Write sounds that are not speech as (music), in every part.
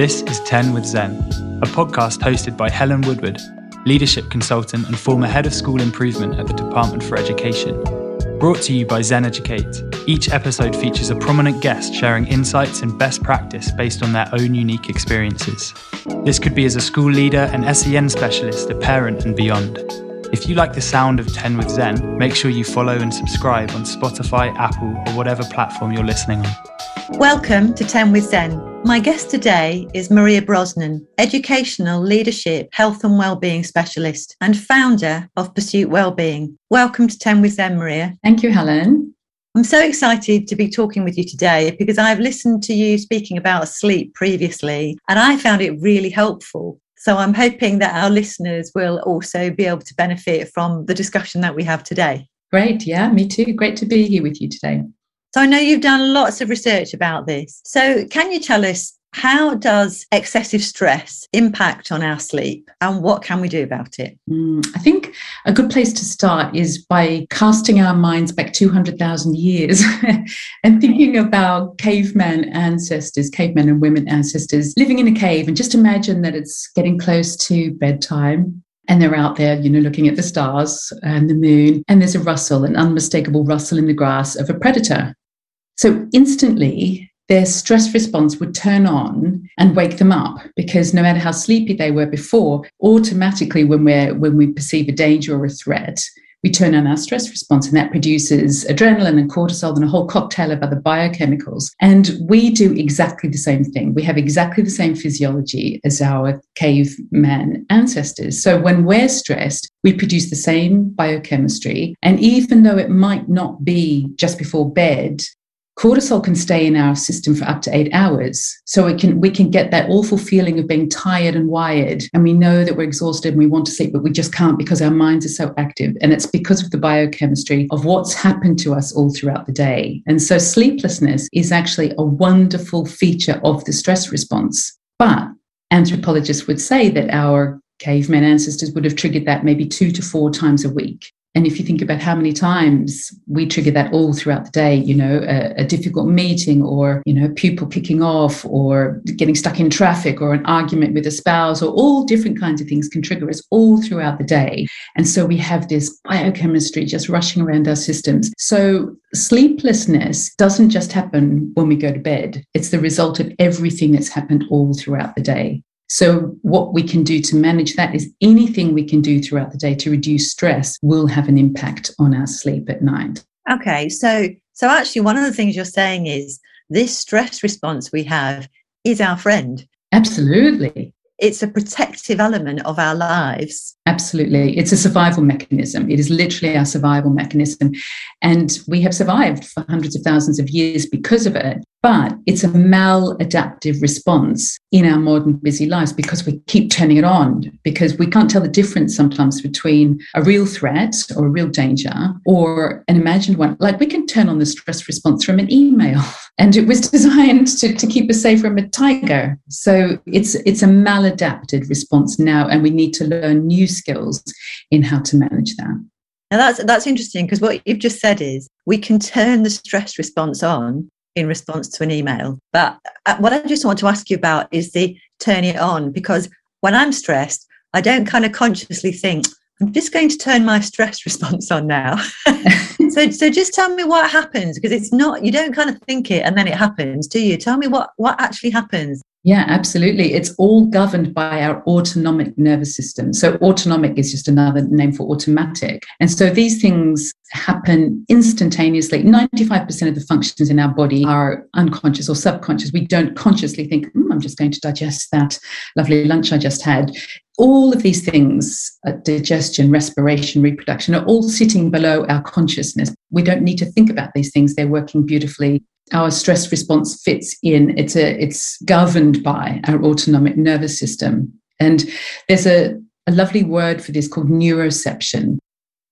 This is 10 with Zen, a podcast hosted by Helen Woodward, leadership consultant and former head of school improvement at the Department for Education. Brought to you by Zen Educate, each episode features a prominent guest sharing insights and best practice based on their own unique experiences. This could be as a school leader, an SEN specialist, a parent, and beyond. If you like the sound of 10 with Zen, make sure you follow and subscribe on Spotify, Apple, or whatever platform you're listening on. Welcome to 10 with Zen. My guest today is Maria Brosnan, educational leadership, health and wellbeing specialist and founder of Pursuit Wellbeing. Welcome to 10 with Zen, Maria. Thank you, Helen. I'm so excited to be talking with you today because I've listened to you speaking about sleep previously and I found it really helpful. So I'm hoping that our listeners will also be able to benefit from the discussion that we have today. Great. Yeah, me too. Great to be here with you today. So I know you've done lots of research about this. So can you tell us how does excessive stress impact on our sleep and what can we do about it? Mm, I think a good place to start is by casting our minds back 200,000 years (laughs) and thinking about caveman ancestors, cavemen and women ancestors living in a cave. And just imagine that it's getting close to bedtime and they're out there, you know, looking at the stars and the moon, and there's a rustle, an unmistakable rustle in the grass of a predator. So instantly, their stress response would turn on and wake them up because no matter how sleepy they were before, automatically when we when we perceive a danger or a threat, we turn on our stress response and that produces adrenaline and cortisol and a whole cocktail of other biochemicals. And we do exactly the same thing. We have exactly the same physiology as our caveman ancestors. So when we're stressed, we produce the same biochemistry. And even though it might not be just before bed, cortisol can stay in our system for up to eight hours. So it can we can get that awful feeling of being tired and wired. And we know that we're exhausted and we want to sleep, but we just can't because our minds are so active. And it's because of the biochemistry of what's happened to us all throughout the day. And so sleeplessness is actually a wonderful feature of the stress response. But anthropologists would say that our caveman ancestors would have triggered that maybe two to four times a week. And if you think about how many times we trigger that all throughout the day, you know, a, a, difficult meeting or, you know, pupil kicking off or getting stuck in traffic or an argument with a spouse or all different kinds of things can trigger us all throughout the day. And so we have this biochemistry just rushing around our systems. So sleeplessness doesn't just happen when we go to bed, it's the result of everything that's happened all throughout the day. So, what we can do to manage that is anything we can do throughout the day to reduce stress will have an impact on our sleep at night. Okay, so so actually, one of the things you're saying is this stress response we have is our friend. Absolutely. It's a protective element of our lives. Absolutely. It's a survival mechanism. It is literally our survival mechanism. And we have survived for hundreds of thousands of years because of it. But it's a maladaptive response in our modern busy lives because we keep turning it on, because we can't tell the difference sometimes between a real threat or a real danger or an imagined one. Like we can turn on the stress response from an email, (laughs) and it was designed to, to keep us safe from a tiger. So it's it's a maladapted response now, and we need to learn new skills in how to manage that. Now that's that's interesting because what you've just said is we can turn the stress response on in response to an email. But uh, what I just want to ask you about is the turn it on because when I'm stressed, I don't kind of consciously think I'm just going to turn my stress (laughs) response on now. (laughs) so so just tell me what happens because it's not you don't kind of think it and then it happens, do you? Tell me what what actually happens. Yeah, absolutely. It's all governed by our autonomic nervous system. So, autonomic is just another name for automatic. And so, these things happen instantaneously. 95% of the functions in our body are unconscious or subconscious. We don't consciously think, mm, I'm just going to digest that lovely lunch I just had. All of these things, uh, digestion, respiration, reproduction, are all sitting below our consciousness. We don't need to think about these things. They're working beautifully our stress response fits in. It's a it's governed by our autonomic nervous system. And there's a, a lovely word for this called neuroception.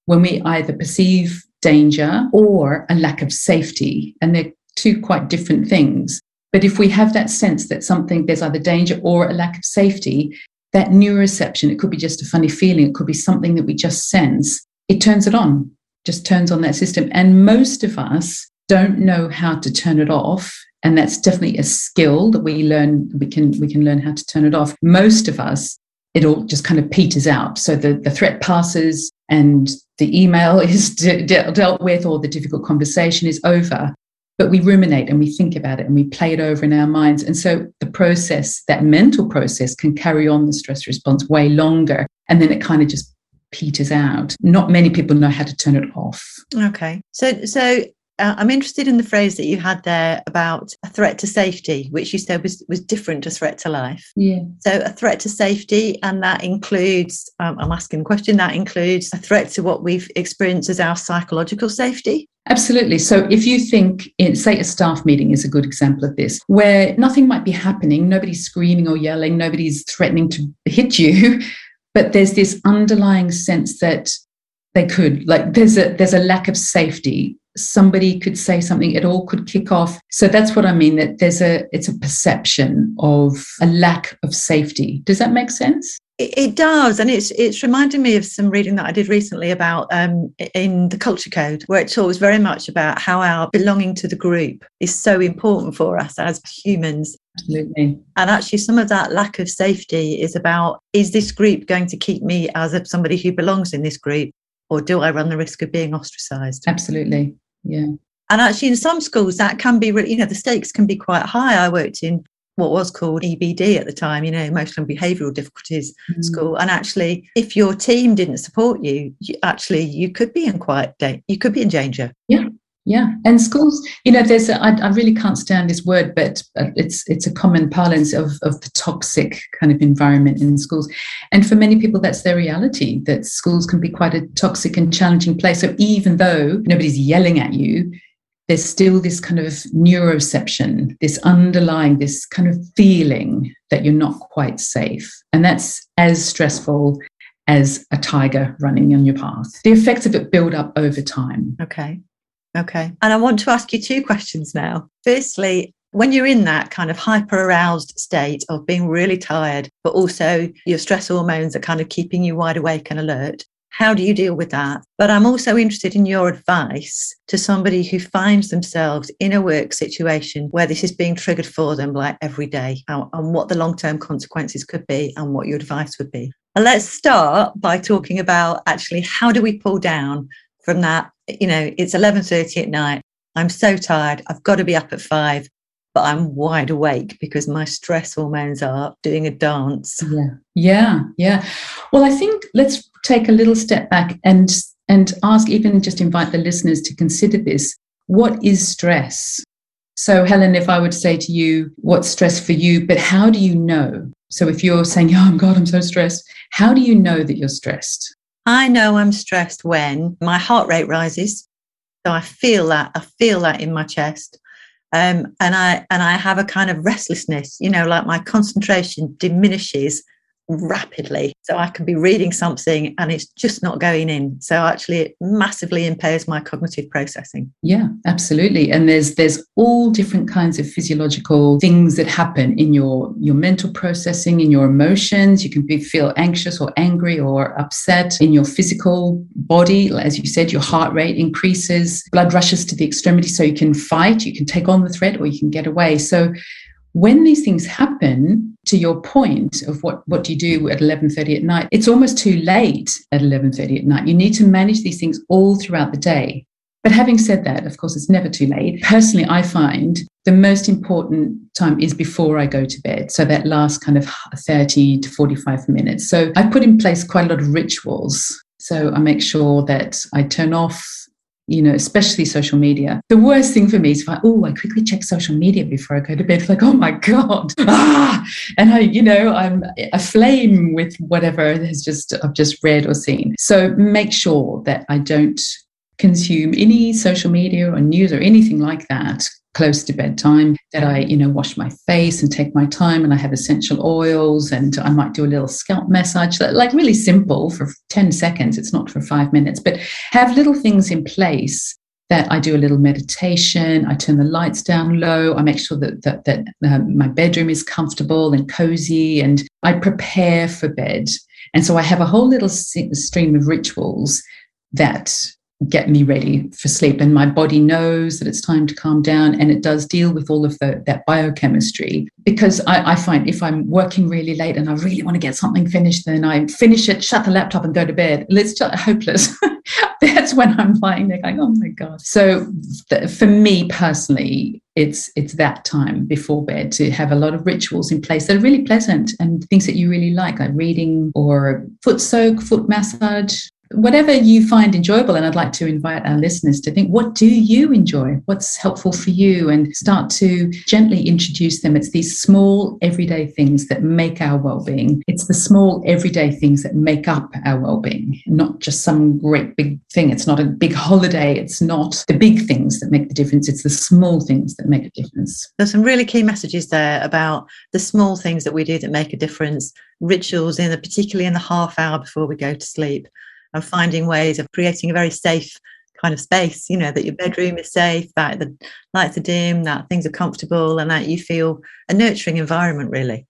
When we either perceive danger or a lack of safety, and they're two quite different things. But if we have that sense that something there's either danger or a lack of safety, that neuroception, it could be just a funny feeling, it could be something that we just sense, it turns it on, just turns on that system. And most of us don't know how to turn it off. And that's definitely a skill that we learn we can we can learn how to turn it off. Most of us it all just kind of peters out. So the, the threat passes and the email (laughs) is de- de- dealt with or the difficult conversation is over. But we ruminate and we think about it and we play it over in our minds. And so the process that mental process can carry on the stress response way longer. And then it kind of just peters out. Not many people know how to turn it off. Okay. So so uh, I'm interested in the phrase that you had there about a threat to safety, which you said was, was different to threat to life. Yeah. So a threat to safety, and that includes, um, I'm asking a question, that includes a threat to what we've experienced as our psychological safety. Absolutely. So if you think, in, say, a staff meeting is a good example of this, where nothing might be happening, nobody's screaming or yelling, nobody's threatening to hit you, (laughs) but there's this underlying sense that they could like there's a there's a lack of safety somebody could say something it all could kick off. So that's what i mean that there's a it's a perception of a lack of safety. Does that make sense? It, it does and it's it's reminding me of some reading that i did recently about um, in the culture code where it talks very much about how our belonging to the group is so important for us as humans. Absolutely. And actually some of that lack of safety is about is this group going to keep me as a, somebody who belongs in this group or do I run the risk of being ostracized? Absolutely. Yeah. And actually, in some schools, that can be, really, you know, the stakes can be quite high. I worked in what was called EBD at the time, you know, emotional and behavioural difficulties mm. school. And actually, if your team didn't support you, you, actually you could be in quite da- you could be in danger. Yeah, yeah, and schools, you know, there's a, I, I really can't stand this word, but uh, it's it's a common parlance of of the toxic kind of environment in schools, and for many people, that's their reality. That schools can be quite a toxic and challenging place. So even though nobody's yelling at you, there's still this kind of neuroception, this underlying, this kind of feeling that you're not quite safe, and that's as stressful as a tiger running on your path. The effects of it build up over time. Okay. Okay. And I want to ask you two questions now. Firstly, when you're in that kind of hyper aroused state of being really tired, but also your stress hormones are kind of keeping you wide awake and alert, how do you deal with that? But I'm also interested in your advice to somebody who finds themselves in a work situation where this is being triggered for them like every day and what the long term consequences could be and what your advice would be. And let's start by talking about actually how do we pull down from that you know it's 11.30 at night. I'm so tired. I've got to be up at five but i'm wide awake because my stress hormones are doing a dance. Yeah. Yeah. Yeah. Well i think let's take a little step back and and ask even just invite the listeners to consider this. What is stress? So helen if i would say to you what's stress for you but how do you know? So if you're saying oh god i'm so stressed how do you know that you're stressed I know I'm stressed when my heart rate rises. So I feel that, I feel that in my chest. Um, and I and I have a kind of restlessness, you know, like my concentration diminishes rapidly. So I can be reading something and it's just not going in. So actually it massively impairs my cognitive processing. Yeah, absolutely. And there's there's all different kinds of physiological things that happen in your your mental processing, in your emotions. You can be, feel anxious or angry or upset in your physical body. As you said, your heart rate increases, blood rushes to the extremity so you can fight, you can take on the threat or you can get away. So when these things happen to your point of what what do you do at 11:30 at night it's almost too late at 11:30 at night. You need to manage these things all throughout the day. But having said that of course it's never too late. Personally i find the most important time is before i go to bed. So that last kind of 30 to 45 minutes. So i put in place quite a lot of rituals. So I make sure that I turn off you know, especially social media. The worst thing for me is if I, oh, I quickly check social media before I go to bed, (laughs) like, oh my God, (laughs) ah, and I, you know, I'm aflame with whatever has just, I've just read or seen. So make sure that I don't consume any social media or news or anything like that close to bedtime that I, you know, wash my face and take my time and I have essential oils and I might do a little scalp massage, like really simple for 10 seconds. It's not for five minutes, but have little things in place that I do a little meditation. I turn the lights down low. I make sure that that, that um, my bedroom is comfortable and cozy, and I prepare for bed. And so I have a whole little stream of rituals that get me ready for sleep. And my body knows that it's time to calm down and it does deal with all of the, that biochemistry. Because I, I find if I'm working really late and I really want to get something finished, then I finish it, shut the laptop, and go to bed. It's just hopeless. (laughs) That's when I'm lying there going, oh my God. So th- for me personally, it's it's that time before bed to have a lot of rituals in place that are really pleasant and things that you really like, like reading or foot soak, foot massage, whatever you find enjoyable and i'd like to invite our listeners to think what do you enjoy? What's helpful for you? And start to gently introduce them. It's these small everyday things that make our well-being. It's the small everyday things that make up our well-being not just some great big thing. It's not a big holiday. It's not the big things that make the difference. It's the small things that make a difference. There's some really key messages there about the small things that we do that make a difference. Rituals in the particularly in the half hour before we go to sleep and finding ways of creating a very safe kind of space, you know, that your bedroom is safe, that the lights are dim, that things are comfortable, and that you feel a nurturing environment, really.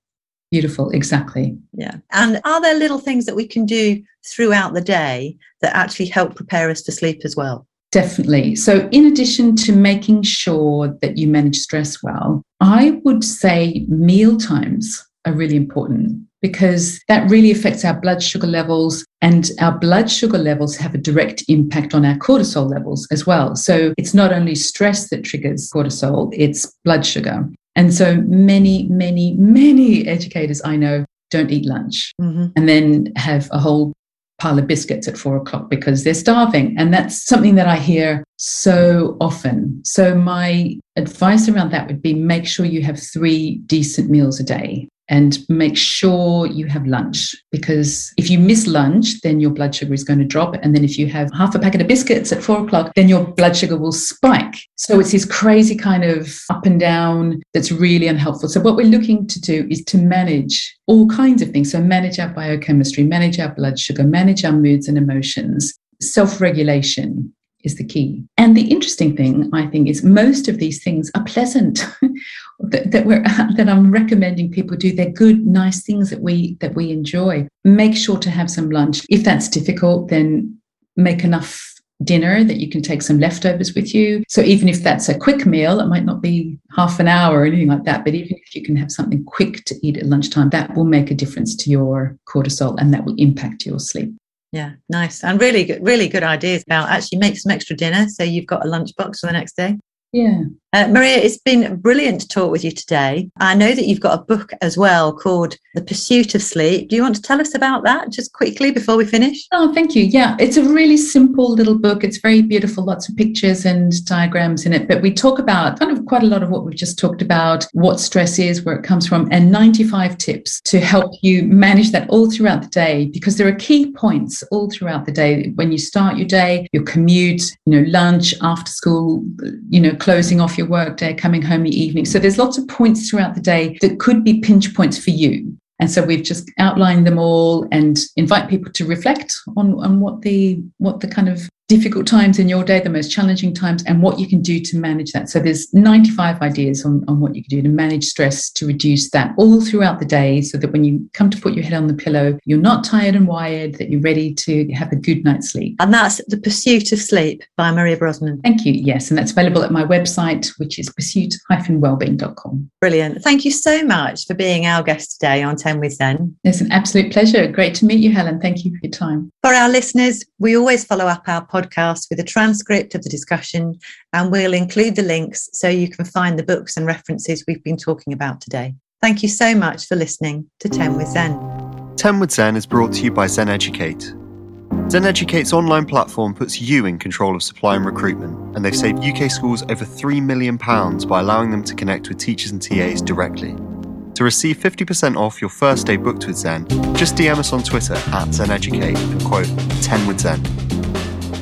Beautiful, exactly. Yeah. And are there little things that we can do throughout the day that actually help prepare us for sleep as well? Definitely. So, in addition to making sure that you manage stress well, I would say meal times are really important because that really affects our blood sugar levels and our blood sugar levels have a direct impact on our cortisol levels as well. So it's not only stress that triggers cortisol, it's blood sugar. And so many, many, many educators I know don't eat lunch mm-hmm. and then have a whole pile of biscuits at four o'clock because they're starving. And that's something that I hear so often. So my advice around that would be make sure you have three decent meals a day and make sure you have lunch because if you miss lunch, then your blood sugar is going to drop. And then if you have half a packet of biscuits at four o'clock, then your blood sugar will spike. So it's this crazy kind of up and down that's really unhelpful. So what we're looking to do is to manage all kinds of things. So manage our biochemistry, manage our blood sugar, manage our moods and emotions, self regulation, is the key. And the interesting thing, I think, is most of these things are pleasant (laughs) that, that we're (laughs) that I'm recommending people do. They're good, nice things that we that we enjoy. Make sure to have some lunch. If that's difficult, then make enough dinner that you can take some leftovers with you. So even if that's a quick meal, it might not be half an hour or anything like that, but even if you can have something quick to eat at lunchtime, that will make a difference to your cortisol and that will impact your sleep. Yeah, nice. And really good, really good ideas about actually make some extra dinner so you've got a lunchbox for the next day. Yeah. Uh, Maria, it's been brilliant to talk with you today. I know that you've got a book as well called The Pursuit of Sleep. Do you want to tell us about that just quickly before we finish? Oh, thank you. Yeah, it's a really simple little book. It's very beautiful, lots of pictures and diagrams in it. But we talk about kind of quite a lot of what we've just talked about, what stress is, where it comes from, and 95 tips to help you manage that all throughout the day because there are key points all throughout the day when you start your day, your commute, you know, lunch, after school, you know, closing off your workday, coming home the evening. So there's lots of points throughout the day that could be pinch points for you. And so we've just outlined them all and invite people to reflect on, on what the what the kind of difficult times in your day, the most challenging times, and what you can do to manage that. So there's 95 ideas on, on what you can do to manage stress, to reduce that all throughout the day so that when you come to put your head on the pillow, you're not tired and wired, that you're ready to have a good night's sleep. And that's The Pursuit of Sleep by Maria Brosnan. Thank you. Yes. And that's available at my website, which is pursuit-wellbeing.com. Brilliant. Thank you so much for being our guest today on 10 with Zen. It's an absolute pleasure. Great to meet you, Helen. Thank you for your time. For our listeners, we always follow up our podcast podcast with a transcript of the discussion, and we'll include the links so you can find the books and references we've been talking about today. Thank you so much for listening to 10 with Zen. 10 with Zen is brought to you by Zen Educate. Zen Educate's online platform puts you in control of supply and recruitment, and they've saved UK schools over £3 million by allowing them to connect with teachers and TAs directly. To receive 50% off your first day booked with Zen, just DM us on Twitter at Zen Educate and quote 10 with Zen.